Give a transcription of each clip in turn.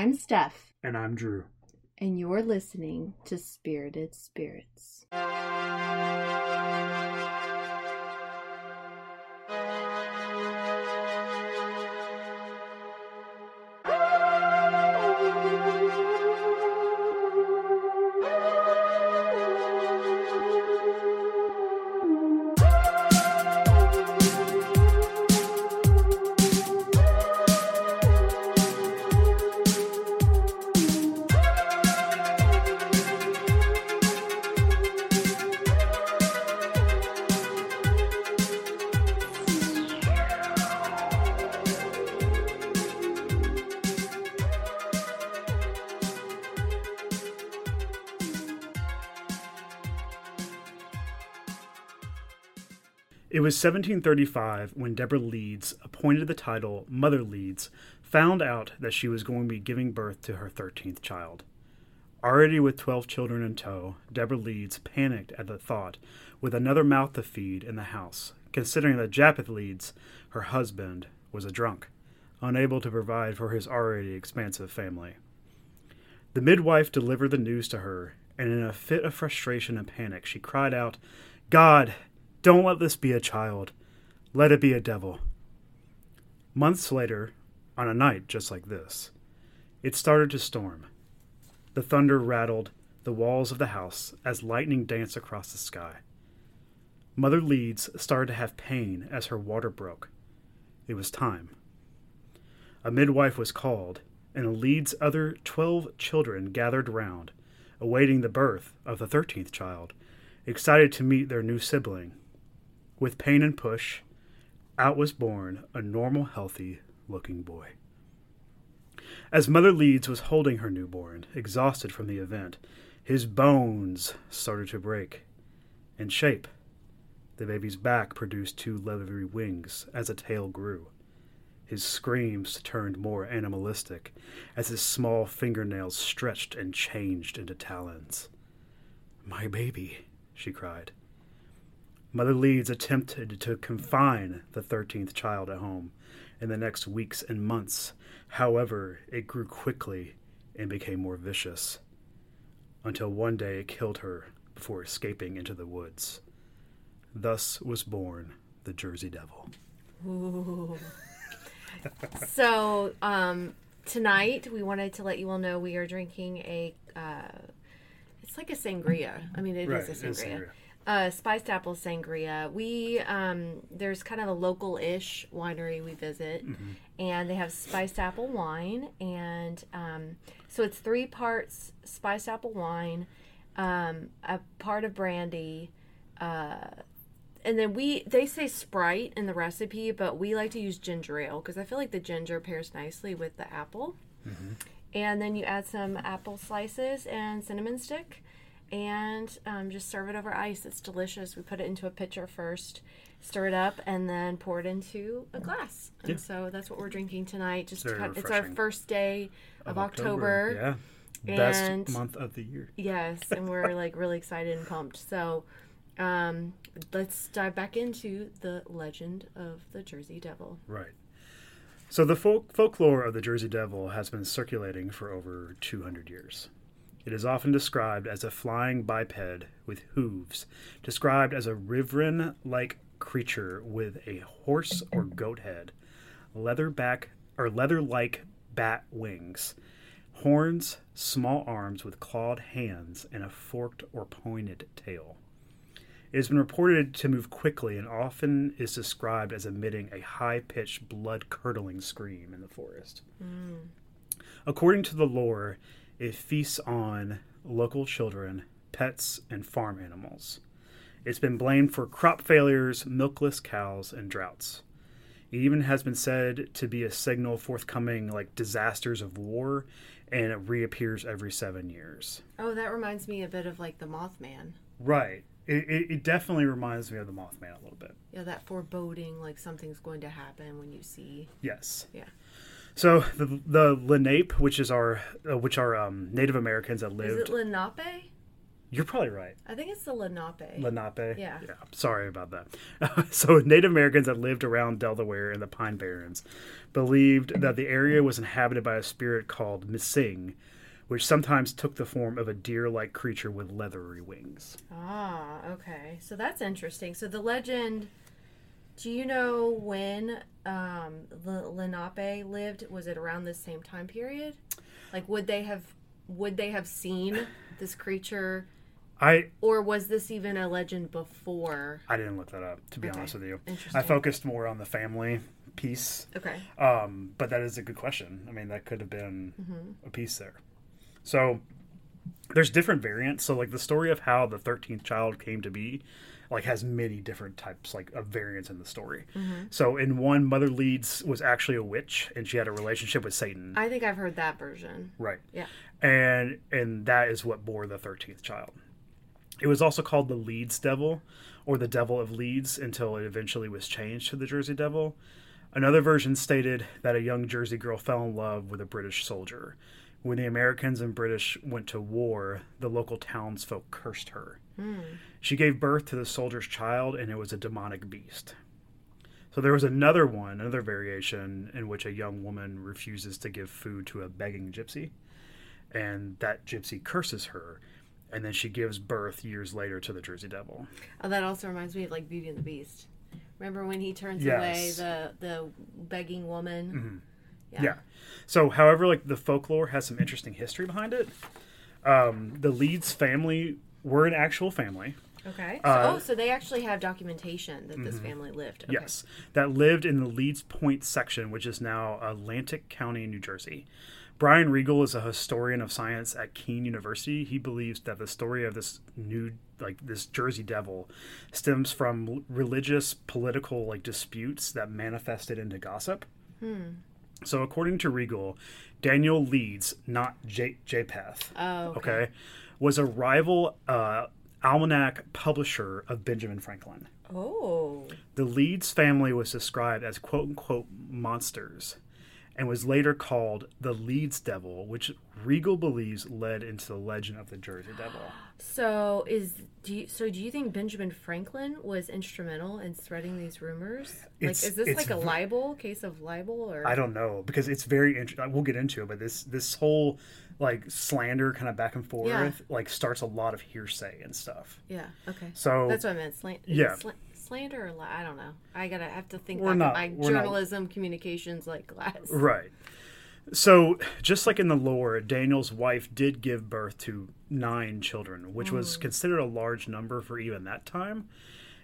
I'm Steph, And I'm Drew. and you're listening to Spirited Spirits. Was 1735 when Deborah Leeds, appointed the title Mother Leeds, found out that she was going to be giving birth to her 13th child. Already with 12 children in tow, Deborah Leeds panicked at the thought with another mouth to feed in the house, considering that Japheth Leeds, her husband, was a drunk, unable to provide for his already expansive family. The midwife delivered the news to her, and in a fit of frustration and panic, she cried out, God, don't let this be a child. Let it be a devil. Months later, on a night just like this, it started to storm. The thunder rattled the walls of the house as lightning danced across the sky. Mother Leeds started to have pain as her water broke. It was time. A midwife was called, and Leeds' other twelve children gathered round, awaiting the birth of the thirteenth child, excited to meet their new sibling. With pain and push, out was born a normal, healthy looking boy. As Mother Leeds was holding her newborn, exhausted from the event, his bones started to break and shape. The baby's back produced two leathery wings as a tail grew. His screams turned more animalistic as his small fingernails stretched and changed into talons. My baby, she cried. Mother Leeds attempted to confine the 13th child at home in the next weeks and months. However, it grew quickly and became more vicious, until one day it killed her before escaping into the woods. Thus was born the Jersey Devil. Ooh. so, um, tonight we wanted to let you all know we are drinking a. Uh, it's like a sangria. I mean, it is a sangria. sangria. Uh, spiced apple sangria. We um, there's kind of a local-ish winery we visit, Mm-hmm. and they have spiced apple wine, and um, so it's three parts spiced apple wine, um, a part of brandy, uh, and then we they say Sprite in the recipe, but we like to use ginger ale because I feel like the ginger pairs nicely with the apple. And then you add some apple slices and cinnamon stick, and um, just serve it over ice. It's delicious. We put it into a pitcher first, stir it up, and then pour it into a glass. And Yeah. so that's what we're drinking tonight. Just Very kind, it's our first day of, October. Yeah. Best month of the year. Yes, and we're like really excited and pumped. So, um, let's dive back into the legend of the Jersey Devil. Right. So the folk- folklore of the Jersey Devil has been circulating for over 200 years. It is often described as a flying biped with hooves, described as a wyvern like creature with a horse or goat head, leather back or leather like bat wings, horns, small arms with clawed hands, and a forked or pointed tail. It has been reported to move quickly and often is described as emitting a high pitched, blood curdling scream in the forest. Mm. According to the lore, it feasts on local children, pets, and farm animals. It's been blamed for crop failures, milkless cows, and droughts. It even has been said to be a signal forthcoming like disasters of war, and it reappears every seven years. Oh, that reminds me a bit of like the Mothman. Right. It, it, it definitely reminds me of the Mothman a little bit. Yeah, that foreboding, like something's going to happen when you see. Yes. Yeah. So the the Lenape, which is our uh, which are um, Native Americans that lived. Is it Lenape? You're probably right. I think it's the Lenape. Lenape. Yeah. Yeah. Sorry about that. so Native Americans that lived around Delaware in the Pine Barrens believed that the area was inhabited by a spirit called Missing, which sometimes took the form of a deer-like creature with leathery wings. ah, okay. So that's interesting. So the legend. Do you know when um, Le- Lenape lived? Was it around this same time period? Like, would they have would they have seen this creature, I or was this even a legend before? I didn't look that up to be Okay. honest with you. Interesting. I focused more on the family piece. Okay. Um, but that is a good question. I mean, that could have been Mm-hmm. a piece there. So there's different variants. So like the story of how the 13th child came to be, like has many different types like of variants in the story. Mm-hmm. So in one, Mother Leeds was actually a witch and she had a relationship with Satan. I think I've heard that version. right. Yeah. And and that is what bore the 13th child. It was also called the Leeds Devil or the Devil of Leeds until it eventually was changed to the Jersey Devil. Another version stated that a young Jersey girl fell in love with a British soldier. When the Americans and British went to war, the local townsfolk cursed her. She gave birth to the soldier's child, and it was a demonic beast. So there was another one, another variation, in which a young woman refuses to give food to a begging gypsy, and that gypsy curses her, and then she gives birth years later to the Jersey Devil. Oh, that also reminds me of like Beauty and the Beast. Remember when he turns Yes. away the the begging woman? Yeah. So, however, like the folklore has some interesting history behind it. Um, the Leeds family were an actual family. Okay. Uh, mm-hmm. oh, so they actually have documentation that this family lived. Okay. Yes, that lived in the Leeds Point section, which is now Atlantic County, New Jersey. Brian Regal is a historian of science at Kean University. He believes that the story of this new, like this Jersey Devil, stems from religious, political, like disputes that manifested into gossip. Hmm. So, according to Regal, Daniel Leeds, not J- Japheth, Oh. Okay. okay, was a rival uh, almanac publisher of Benjamin Franklin. Oh. The Leeds family was described as quote unquote monsters and was later called the Leeds Devil, which Regal believes led into the legend of the Jersey Devil. So is do you, so? Do you think Benjamin Franklin was instrumental in spreading these rumors? Like, is this like a libel case of libel or? I don't know because it's very interesting. Uh, we'll get into it, but this this whole like slander kind of back and forth Yeah. like starts a lot of hearsay and stuff. Yeah. Okay. So That's what I meant. Slan- Yeah. Slander or li- I don't know. I gotta have to think We're back not- at my we're not- journalism communications like class. Right. So, just like in the lore, Daniel's wife did give birth to nine children, which was Mm. considered a large number for even that time.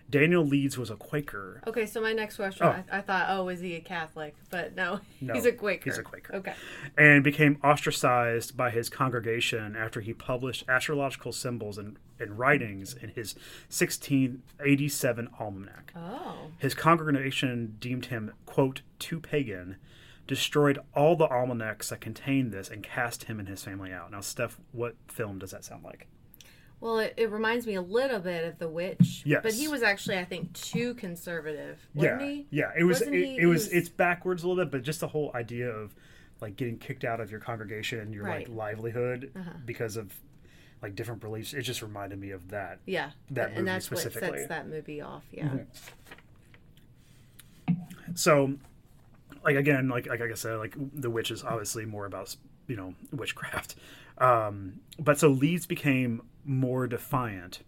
Daniel Leeds was a Quaker. Okay, so my next question, Oh. I, I thought, oh, is he a Catholic? But no, No, he's a Quaker. he's a Quaker. Okay. and became ostracized by his congregation after he published astrological symbols and, and writings in his 1687 almanac. Oh. His congregation deemed him, quote, too pagan, destroyed all the almanacs that contained this, and cast him and his family out. Now, Steph, what film does that sound like? Well, it, it reminds me a little bit of The Witch. Yes. But he was actually, I think, too conservative, wasn't yeah, he? yeah. It was. It, he- it was. was- It's backwards a little bit, but just the whole idea of like getting kicked out of your congregation and your Right. Uh-huh. like livelihood because of like different beliefs. It just reminded me of that. Yeah. That and movie that's what specifically. Mm-hmm. sets that movie off. Yeah. So, like again, like like I said, like the witch is obviously more about you know witchcraft, um, but so Leeds became more defiant,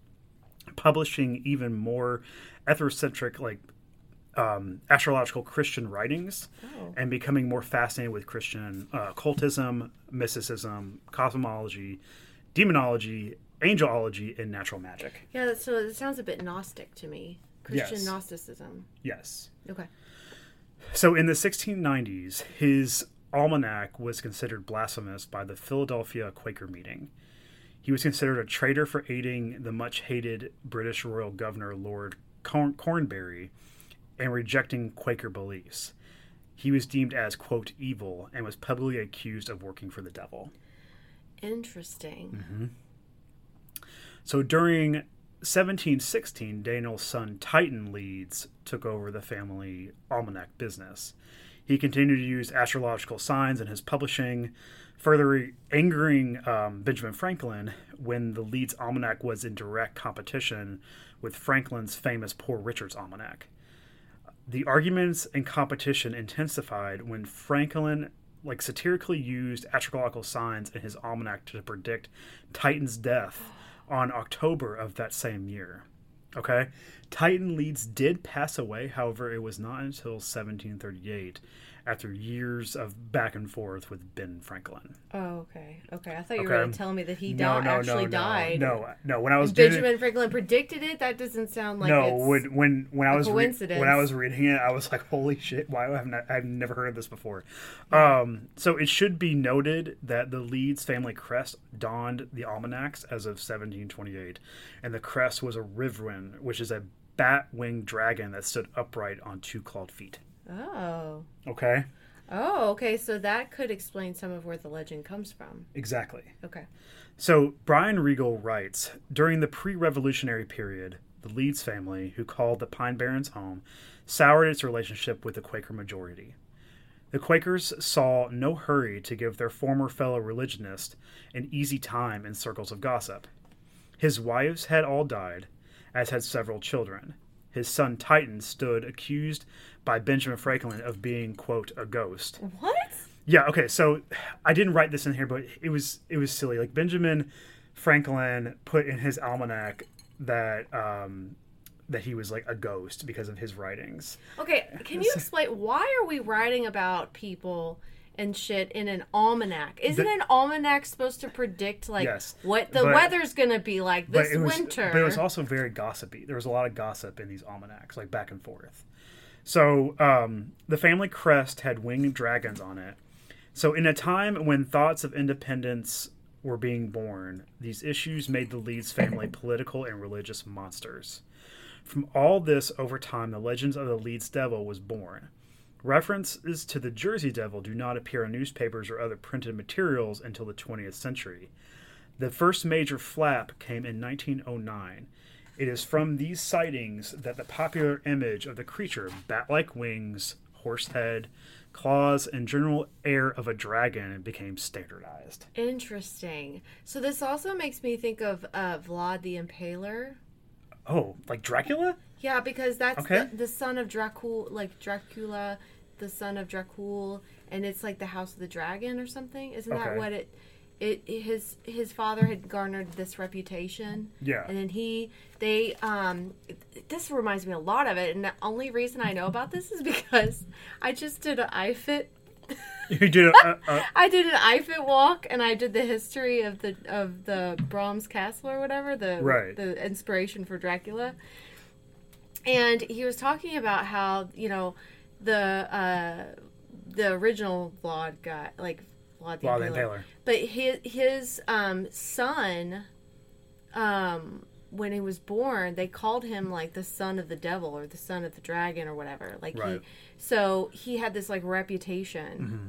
publishing even more ethnocentric like um, astrological Christian writings, Oh. and becoming more fascinated with Christian uh, occultism, mysticism, cosmology, demonology, angelology, and natural magic. Yeah, so it sounds a bit Gnostic to me. Christian Yes. Gnosticism. Yes. Okay. So in the 1690s, his almanac was considered blasphemous by the Philadelphia Quaker meeting. He was considered a traitor for aiding the much hated British royal governor Lord Corn- Cornbury and rejecting Quaker beliefs. He was deemed as, quote, evil and was publicly accused of working for the devil. Interesting. Mm-hmm. So during 1716, Daniel's son Titan Leeds took over the family almanac business. He continued to use astrological signs in his publishing, further angering um, Benjamin Franklin when the Leeds Almanac was in direct competition with Franklin's famous Poor Richard's Almanac. The arguments and competition intensified when Franklin like satirically used astrological signs in his almanac to predict Titan's death on October of that same year. Okay? Titan Leeds did pass away, however, it was not until 1738 after years of back and forth with Ben Franklin. Oh, okay. Okay. I thought you were Okay. going to tell me that he No, di- no, actually no, died. no, no, no. When I was Benjamin it, Franklin predicted it. That doesn't sound like no, when when when I was re- when I was reading it, I was like, "Holy shit! Why have I I've never heard of this before?" Um, so it should be noted that the Leeds family crest donned the almanacs as of 1728, and the crest was a wyvern, which is a bat-winged dragon that stood upright on two clawed feet. Oh. Okay, Oh, okay. So that could explain some of where the legend comes from. exactly. Okay. So Brian Regal writes During the pre revolutionary period, the Leeds family, who called the Pine Barrens home, soured its relationship with the Quaker majority. The Quakers saw no hurry to give their former fellow religionist an easy time in circles of gossip. His wives had all died, as had several children. His son Titan stood accused by Benjamin Franklin of being, quote, a ghost. What? Yeah, okay, so I didn't write this in here, but it was it was silly. Like Benjamin Franklin put in his almanac that um that he was like a ghost because of his writings. Okay. Can you explain why are we writing about people and shit in an almanac? Isn't The- an almanac supposed to predict like Yes, what the but- weather's gonna be like this but was winter? but it was also very gossipy. There was a lot of gossip in these almanacs, like back and forth. So um, the family crest had winged dragons on it. So in a time when thoughts of independence were being born, these issues made the Leeds family political and religious monsters. From all this over time, the legends of the Leeds Devil was born. References to the Jersey Devil do not appear in newspapers or other printed materials until the 20th century. The first major flap came in 1909. It is from these sightings that the popular image of the creature, bat like wings, horse head, claws, and general air of a dragon became standardized. Interesting. So this also makes me think of uh, Vlad the Impaler. Oh, like Dracula? Yeah, because that's Okay. the, the son of Dracul, like Dracula, the son of Dracul, and it's like the House of the Dragon or something. Isn't that what it? It his his father had garnered this reputation. Yeah. And then he they um this reminds me a lot of it, and the only reason I know about this is because I just did an iFit. You did a, a, a I did an iFit walk, and I did the history of the of the Bran Castle or whatever the Right. the inspiration for Dracula. And he was talking about how you know the uh, the original Vlad got like Vlad the Vlad Impaler. Impaler. but his his um, son, um, when he was born, they called him like the son of the devil or the son of the dragon or whatever. Like Right. he, so he had this like reputation, Mm-hmm.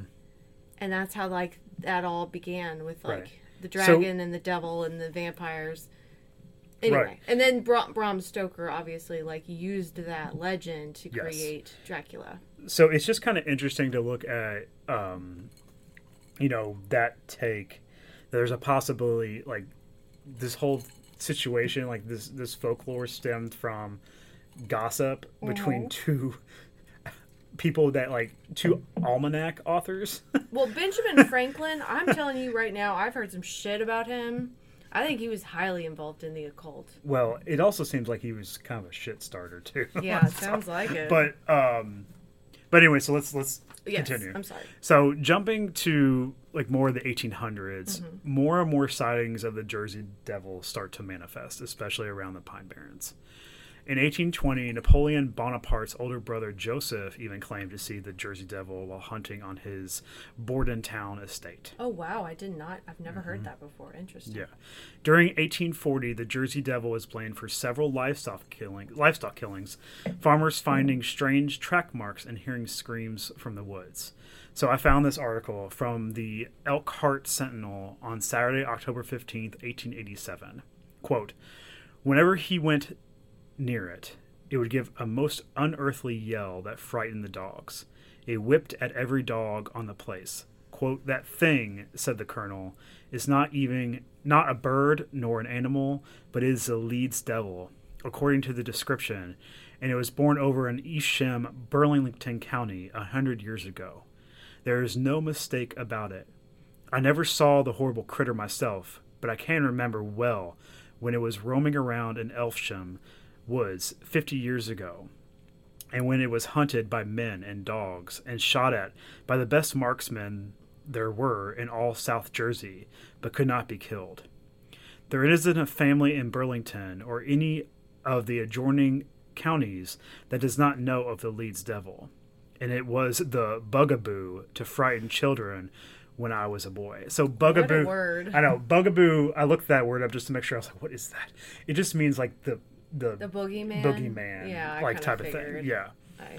and that's how like that all began with like Right. the dragon and the devil and the vampires. Anyway, Right. and then Bra- Bram Stoker obviously like used that legend to Yes. create Dracula. so it's just kind of interesting to look at um you know that take there's a possibility like this whole situation like this this folklore stemmed from gossip between two people that like two almanac authors Well, Benjamin Franklin, I'm telling you right now, I've heard some shit about him. I think he was highly involved in the occult. well it also seems like he was kind of a shit starter too Yeah, it sounds like it. but um but anyway so let's let's yes, continue I'm sorry. So jumping to like more of the 1800s, Mm-hmm. more and more sightings of the Jersey Devil start to manifest, especially around the Pine Barrens. In 1820, Napoleon Bonaparte's older brother Joseph even claimed to see the Jersey Devil while hunting on his Bordentown estate. Oh wow, I did not. I've never heard that before. Interesting. Mm-hmm. Yeah. During 1840, the Jersey Devil was blamed for several livestock killing, livestock killings, farmers finding strange track marks and hearing screams from the woods. So I found this article from the Elkhart Sentinel on Saturday, October 15th, 1887. Quote, Whenever he went near it, it would give a most unearthly yell that frightened the dogs. It whipped at every dog on the place. quote, that thing, said the colonel, is not even not a bird nor an animal, but is the Leeds devil, according to the description, and it was born over in Evesham, Burlington County, a hundred years ago. There is no mistake about it. I never saw the horrible critter myself, but I can remember well when it was roaming around in Elfsham woods fifty years ago, and when it was hunted by men and dogs and shot at by the best marksmen there were in all South Jersey, but could not be killed. There isn't a family in Burlington or any of the adjoining counties that does not know of the Leeds Devil, and it was the bugaboo to frighten children when I was a boy. So bugaboo, word. I know bugaboo. I looked that word up just to make sure. I was like, what is that? It just means like the the, The boogeyman. boogeyman, Yeah, I like type of thing. Yeah. I,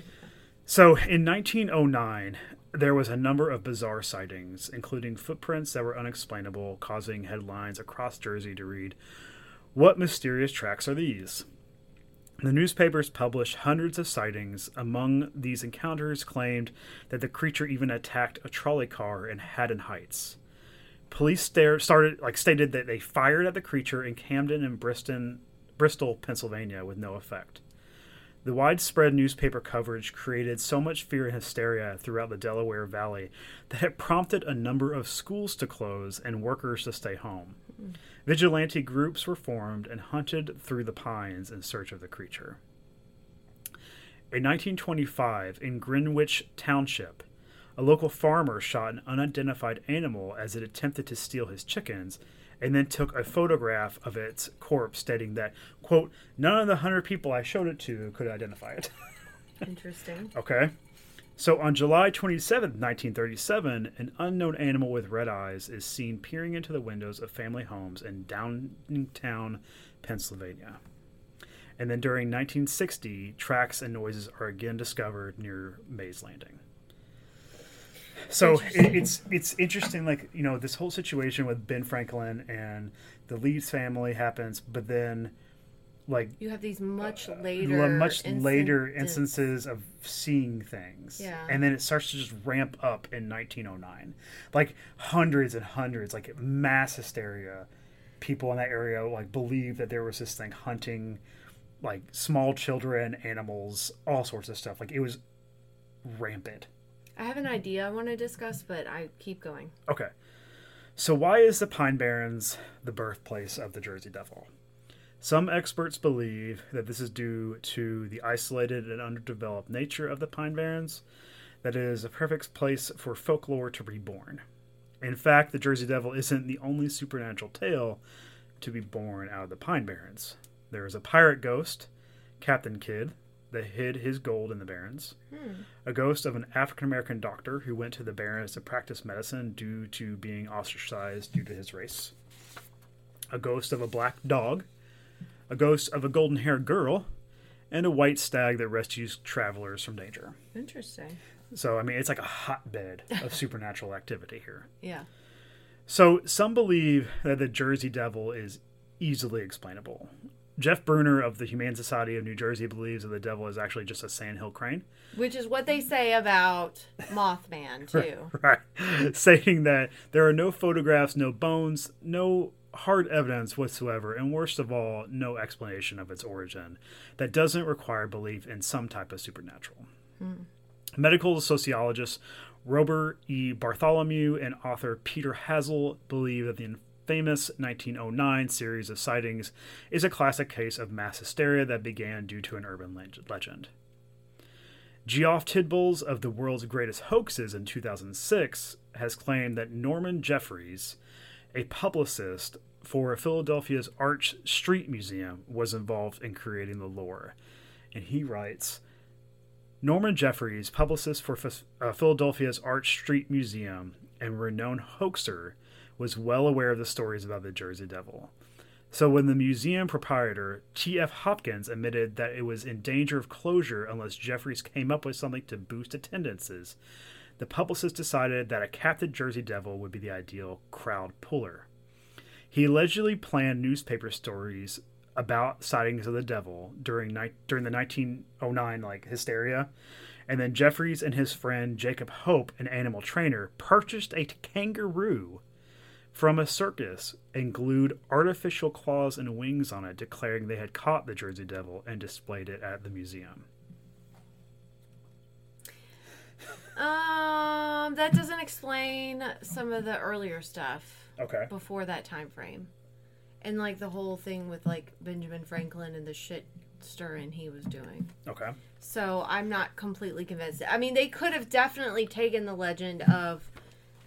So in 1909, there was a number of bizarre sightings, including footprints that were unexplainable, causing headlines across Jersey to read, What mysterious tracks are these? The newspapers published hundreds of sightings. Among these encounters, claimed that the creature even attacked a trolley car in Haddon Heights. Police started like stated that they fired at the creature in Camden and Bristol, Bristol, Pennsylvania, with no effect. The widespread newspaper coverage created so much fear and hysteria throughout the Delaware Valley that it prompted a number of schools to close and workers to stay home. Vigilante groups were formed and hunted through the pines in search of the creature. In 1925, in Greenwich Township, a local farmer shot an unidentified animal as it attempted to steal his chickens and then took a photograph of its corpse stating that quote none of the 100 people i showed it to could identify it. Interesting. okay. So on july 27 1937 an unknown animal with red eyes is seen peering into the windows of family homes in Downingtown pennsylvania. And then during 1960 tracks and noises are again discovered near mays landing so it, it's it's interesting like you know this whole situation with ben franklin and the leeds family happens but then like You have these much uh, l- later, much later instances of seeing things. Yeah. and then it starts to just ramp up in 1909 like hundreds and hundreds like mass hysteria. People in that area like believe that there was this thing hunting like small children animals all sorts of stuff. Like it was rampant I have an idea I want to discuss, but I keep going. Okay. So, why is the Pine Barrens the birthplace of the Jersey Devil? Some experts believe that this is due to the isolated and underdeveloped nature of the Pine Barrens, that it is a perfect place for folklore to be born. In fact, the Jersey Devil isn't the only supernatural tale to be born out of the Pine Barrens. There is a pirate ghost, Captain Kidd, that hid his gold in the Barrens hmm. a ghost of an African American doctor who went to the Barrens to practice medicine due to being ostracized due to his race, a ghost of a black dog, a ghost of a golden haired girl, and a white stag that rescues travelers from danger. Interesting. So, I mean, it's like a hotbed of supernatural activity here. Yeah. So, some believe that the Jersey Devil is easily explainable. Jeff Bruner of the Humane Society of New Jersey believes that the devil is actually just a sandhill crane. Which is what they say about Mothman too. Right. Saying that there are no photographs, no bones, no hard evidence whatsoever, and worst of all, no explanation of its origin that doesn't require belief in some type of supernatural. Hmm. Medical sociologist Robert E. Bartholomew and author Peter Hassall believe that the famous 1909 series of sightings is a classic case of mass hysteria that began due to an urban legend. Geoff Tibballs of the World's Greatest Hoaxes in 2006 has claimed that Norman Jeffries, a publicist for Philadelphia's Arch Street Museum, was involved in creating the lore. And he writes Norman Jeffries, publicist for uh, Philadelphia's Arch Street Museum and renowned hoaxer, was well aware of the stories about the Jersey Devil. So when the museum proprietor, T.F. Hopkins, admitted that it was in danger of closure unless Jeffries came up with something to boost attendances, the publicist decided that a captive Jersey Devil would be the ideal crowd puller. He allegedly planned newspaper stories about sightings of the devil during ni- during the 1909 like hysteria, And then Jeffries and his friend Jacob Hope, an animal trainer, purchased a kangaroo from a circus and glued artificial claws and wings on it, declaring they had caught the Jersey Devil and displayed it at the museum. Um, that doesn't explain some of the earlier stuff Okay. before that time frame, and like the whole thing with like Benjamin Franklin and the shit stirring he was doing. Okay. So I'm not completely convinced. I mean, they could have definitely taken the legend of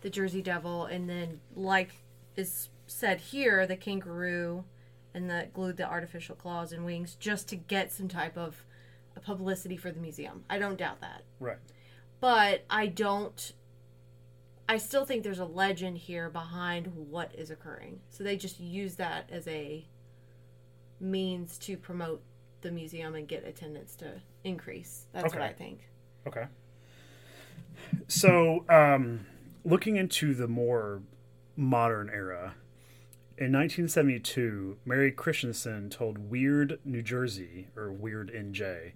the Jersey Devil and then, like is said here, the kangaroo and the glued the artificial claws and wings just to get some type of publicity for the museum. I don't doubt that. Right. But I don't. I still think there's a legend here behind what is occurring. So they just use that as a means to promote the museum and get attendance to increase. That's what I think. Okay. So, um, looking into the more modern era, in 1972, Mary Christensen told Weird New Jersey, or Weird NJ,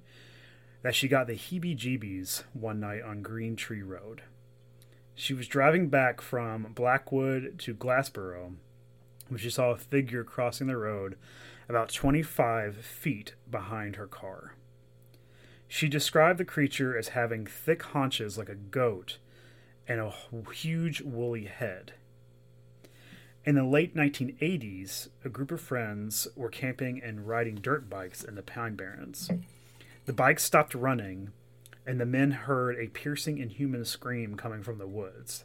that she got the heebie jeebies one night on Green Tree Road. She was driving back from Blackwood to Glassboro when she saw a figure crossing the road about 25 feet behind her car. She described the creature as having thick haunches like a goat and a huge woolly head. In the late 1980s, a group of friends were camping and riding dirt bikes in the Pine Barrens. The bikes stopped running, and the men heard a piercing, inhuman scream coming from the woods.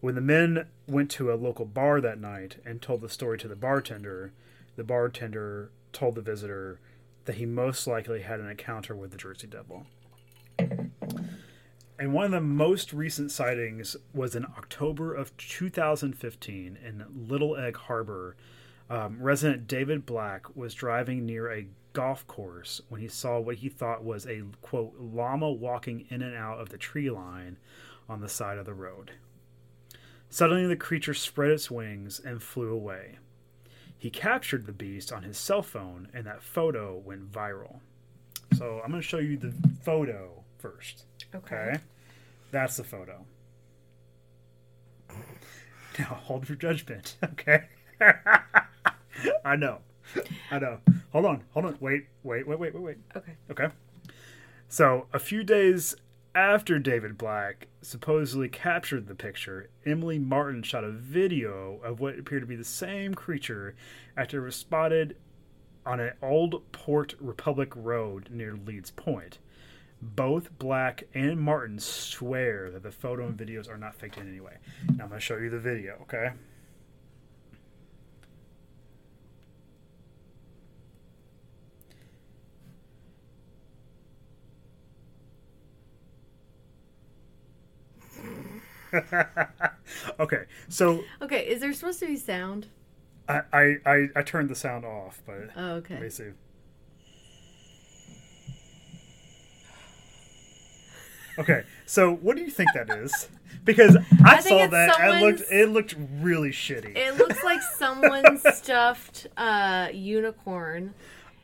When the men went to a local bar that night and told the story to the bartender, the bartender told the visitor that he most likely had an encounter with the Jersey Devil. And one of the most recent sightings was in October of 2015 in Little Egg Harbor. Um, resident David Black was driving near a golf course when he saw what he thought was a quote llama walking in and out of the tree line on the side of the road. Suddenly, the creature spread its wings and flew away. He captured the beast on his cell phone, and that photo went viral. So, I'm going to show you the photo first. Okay. That's the photo. Now hold your judgment. Okay. I know. I know. Hold on. Hold on. Wait. Wait. Wait. Wait. Wait. Wait. Okay. Okay. So a few days after David Black supposedly captured the picture, Emily Martin shot a video of what appeared to be the same creature after it was spotted on an old Port Republic road near Leeds Point. Both Black and Martin swear that the photo and videos are not faked in any way. Now I'm going to show you the video, okay? okay, so Okay. Is there supposed to be sound? I, I, I, I turned the sound off, but Oh, let me okay. see. Okay, so what do you think that is? Because I, I saw that and looked it looked really shitty. It looks like someone stuffed uh, unicorn,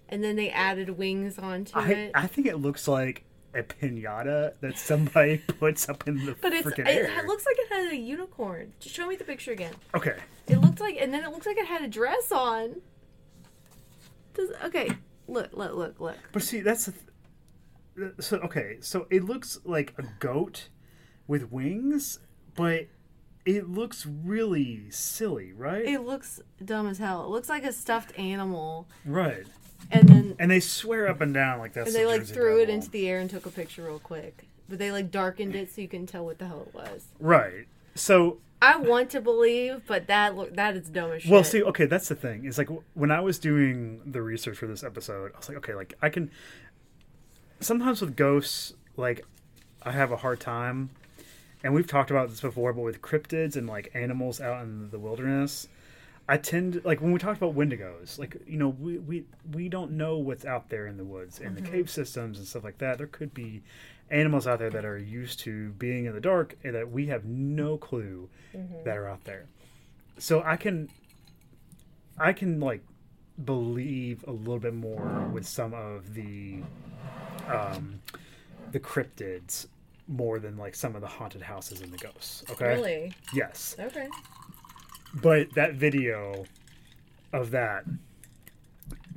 and then they added wings onto I, it. I think it looks like a pinata that somebody puts up in the but it's freaking it, looks like it had a unicorn. Just show me the picture again. okay, It looked like, and then it looks like it had a dress on. Does okay? Look, look, look, look. but see that's so okay. So it looks like a goat with wings, but it looks really silly, right? It looks dumb as hell. It looks like a stuffed animal, right. and then And they swear up and down like that's. and they like Jersey threw it into the air and took a picture real quick. But they like darkened it so you can tell what the hell it was. Right. So I want to believe, but that look that is dumb as shit. Well, see, okay, that's the thing. Is like when I was doing the research for this episode, I was like, okay, like I can. Sometimes with ghosts, like I have a hard time, and we've talked about this before, but with cryptids and like animals out in the wilderness, I tend like when we talked about wendigos, like you know, we we we don't know what's out there in the woods and the mm-hmm. cave systems and stuff like that. There could be animals out there that are used to being in the dark and that we have no clue mm-hmm. that are out there. So I can I can like believe a little bit more with some of the the cryptids more than like some of the haunted houses and the ghosts. Okay. Really? Yes. Okay. But that video of that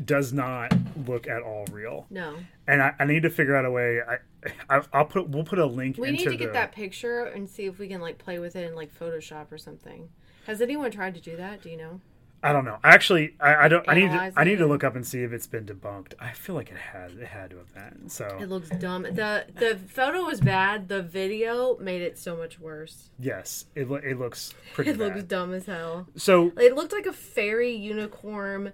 does not look at all real. No. And I, I need to figure out a way. I, I I'll put we'll put a link. We need to get the- that picture and see if we can like play with it in like Photoshop or something. Has anyone tried to do that? Do you know? I don't know. Actually, I, I don't. I need. To, I need to look up and see if it's been debunked. I feel like it had. It had to have been. So it looks dumb. the The photo was bad. The video made it so much worse. yes, it lo- it looks pretty It bad. looks dumb as hell. so It looked like a fairy unicorn,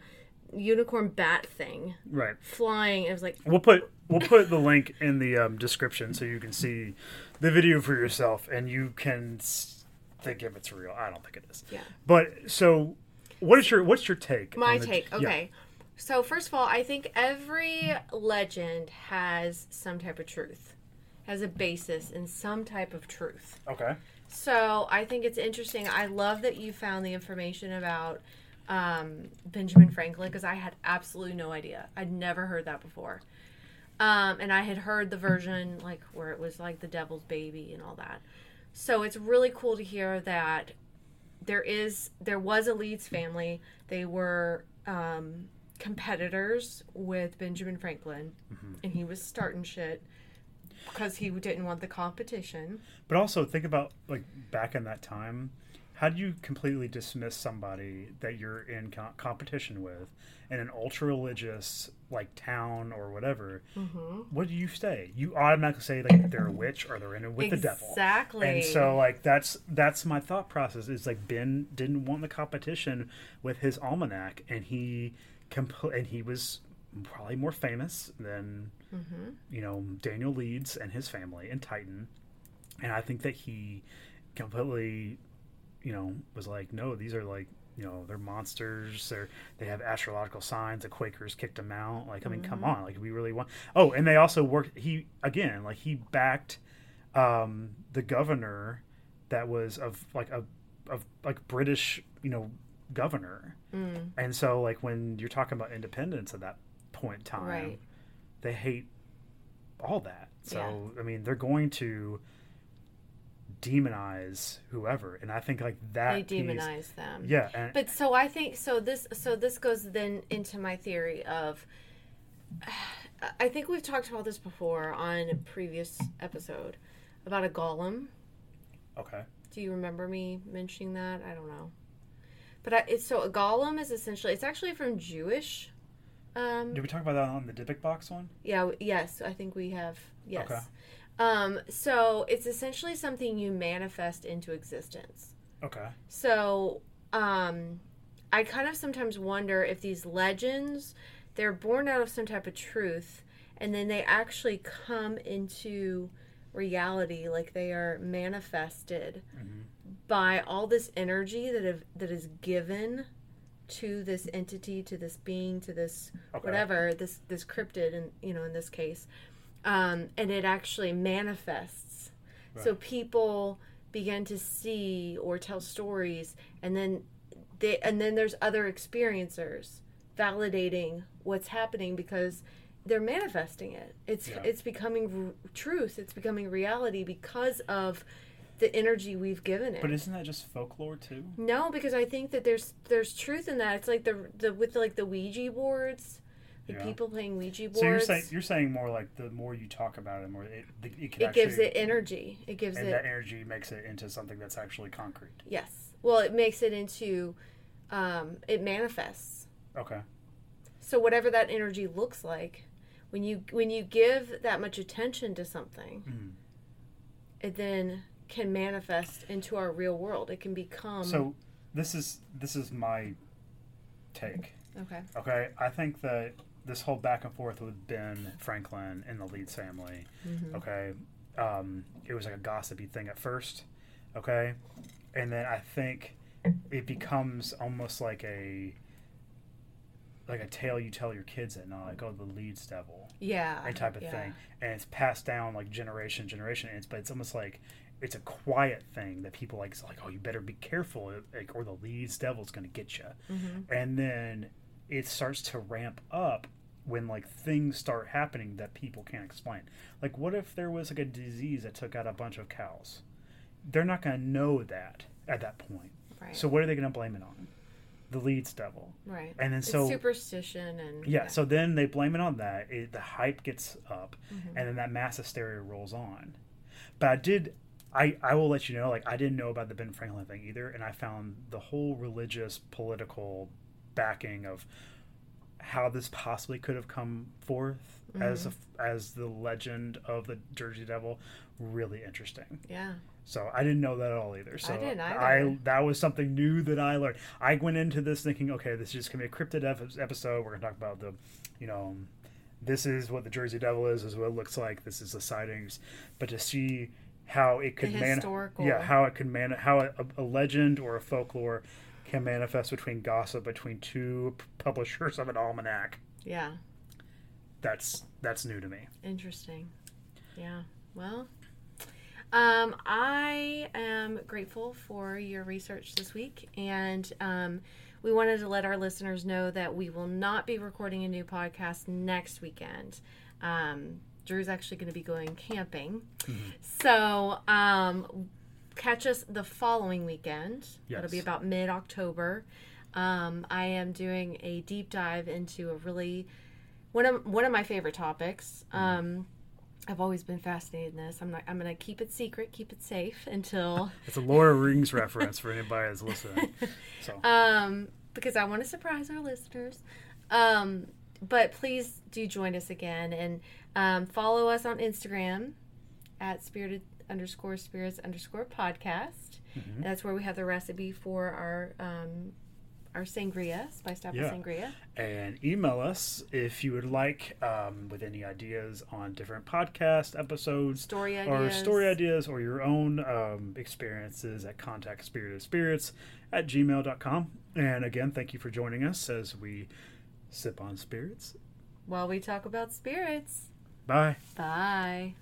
unicorn bat thing right, flying. It was like we'll put we'll put the link in the um, description so you can see the video for yourself and you can think if it's real. I don't think it is. yeah. But so, what is your what's your take? My the- take. yeah. Okay. So first of all, I think every legend has some type of truth, has a basis in some type of truth. Okay. So I think it's interesting. I love that you found the information about um, Benjamin Franklin because I had absolutely no idea. I'd never heard that before. Um, and I had heard the version like where it was like the devil's baby and all that. So it's really cool to hear that there is there was a Leeds family. They were um, competitors with Benjamin Franklin, and he was starting shit because he didn't want the competition. But also think about like back in that time, how do you completely dismiss somebody that you're in co- competition with in an ultra religious like town or whatever? Mm-hmm. What do you say? You automatically say like they're a witch or they're in it with the devil. Exactly. And so like that's that's my thought process is like Ben didn't want the competition with his almanac and he compl- and he was probably more famous than Mm-hmm. you know Daniel Leeds and his family in Titan, and I think that he completely, you know, was like, no, these are like, you know, they're monsters. They're they have astrological signs. The Quakers kicked them out. Like, I mean, come on, like we really want. Oh, and they also worked. He again, like he backed um, the governor that was of like a of like British, you know, governor. Mm, And so, like when you're talking about independence at that point in time, right. they hate all that. So I mean, they're going to demonize whoever, and I think like that. They piece- demonize them. yeah, and But so I think so this so this goes then into my theory of I think we've talked about this before on a previous episode about a golem. okay, Do you remember me mentioning that? I don't know. But I, it's so a golem is essentially it's actually from Jewish um did we talk about that on the Dybbuk box one? Yeah, yes, I think we have. Yes. Okay. Um, so it's essentially something you manifest into existence. Okay, So um, I kind of sometimes wonder if these legends they're born out of some type of truth, and then they actually come into reality, like they are manifested Mhm. by all this energy that have that is given to this entity, to this being, to this okay, whatever this this cryptid and you know in this case um, and it actually manifests so people begin to see or tell stories and then they and then there's other experiencers validating what's happening because they're manifesting it it's Yeah. it's becoming r- truth it's becoming reality because of the energy we've given it But isn't that just folklore too? no, because I think that there's there's truth in that. It's like the the with like the Ouija boards, Yeah. people playing Ouija boards. So you're saying you're saying more like the more you talk about it, more it it, it, can it actually, gives it energy. It gives it and it that energy makes it into something that's actually concrete. yes. Well, it makes it into um, it manifests. Okay, So whatever that energy looks like, when you when you give that much attention to something, Mhm. it then can manifest into our real world. It can become so this is this is my take. okay. Okay, I think that this whole back and forth with Ben Franklin and the Leeds family, Mhm. okay, um, it was like a gossipy thing at first, okay, and then I think it becomes almost like a like a tale you tell your kids at night, like oh the Leeds devil, Yeah. that type of yeah. thing, and it's passed down like generation generation. And it's but it's almost like it's a quiet thing that people like. Like oh you better be careful, like, or the Leeds devil's going to get you Mhm. and then it starts to ramp up when like things start happening that people can't explain. Like what if there was like a disease that took out a bunch of cows? They're not going to know that at that point. Right. So what are they going to blame it on? The Leeds devil. right. And then It's so superstition and yeah, so then they blame it on that. It, the hype gets up, Mm-hmm. and then that mass hysteria rolls on. But I did, I I will let you know, like I didn't know about the Ben Franklin thing either, and I found the whole religious political backing of how this possibly could have come forth as Mm-hmm. as the legend of the Jersey Devil really interesting. yeah. So I didn't know that at all either. So didn't either. I that was something new that I learned. I went into this thinking, okay, this is just gonna be a cryptid episode. We're gonna talk about the, you know, this is what the Jersey Devil is. This is what it looks like. This is the sightings. But to see how it could man, yeah, how it could man, how a, a legend or a folklore can manifest between gossip between two publishers of an almanac. Yeah. That's that's new to me. Interesting. Yeah. Well, um, I am grateful for your research this week, and um, we wanted to let our listeners know that we will not be recording a new podcast next weekend. Um, Drew's actually going to be going camping, so um, catch us the following weekend. It'll be about mid October. Um, I am doing a deep dive into a really one of one of my favorite topics. Um, I've always been fascinated in this. I'm not. I'm going to keep it secret, keep it safe until It's a Lord of Rings reference for anybody that's listening. So um, because I want to surprise our listeners. Um, but please do join us again and um, follow us on Instagram at spirited underscore spirits underscore podcast. Mm-hmm. That's where we have the recipe for our um, our sangria, spiced apple Yeah. sangria. and email us if you would like um, with any ideas on different podcast episodes Story ideas, or story ideas or your own um, experiences at contact spirit of spirits at gmail.com and again thank you for joining us as we sip on spirits While we talk about spirits. bye Bye.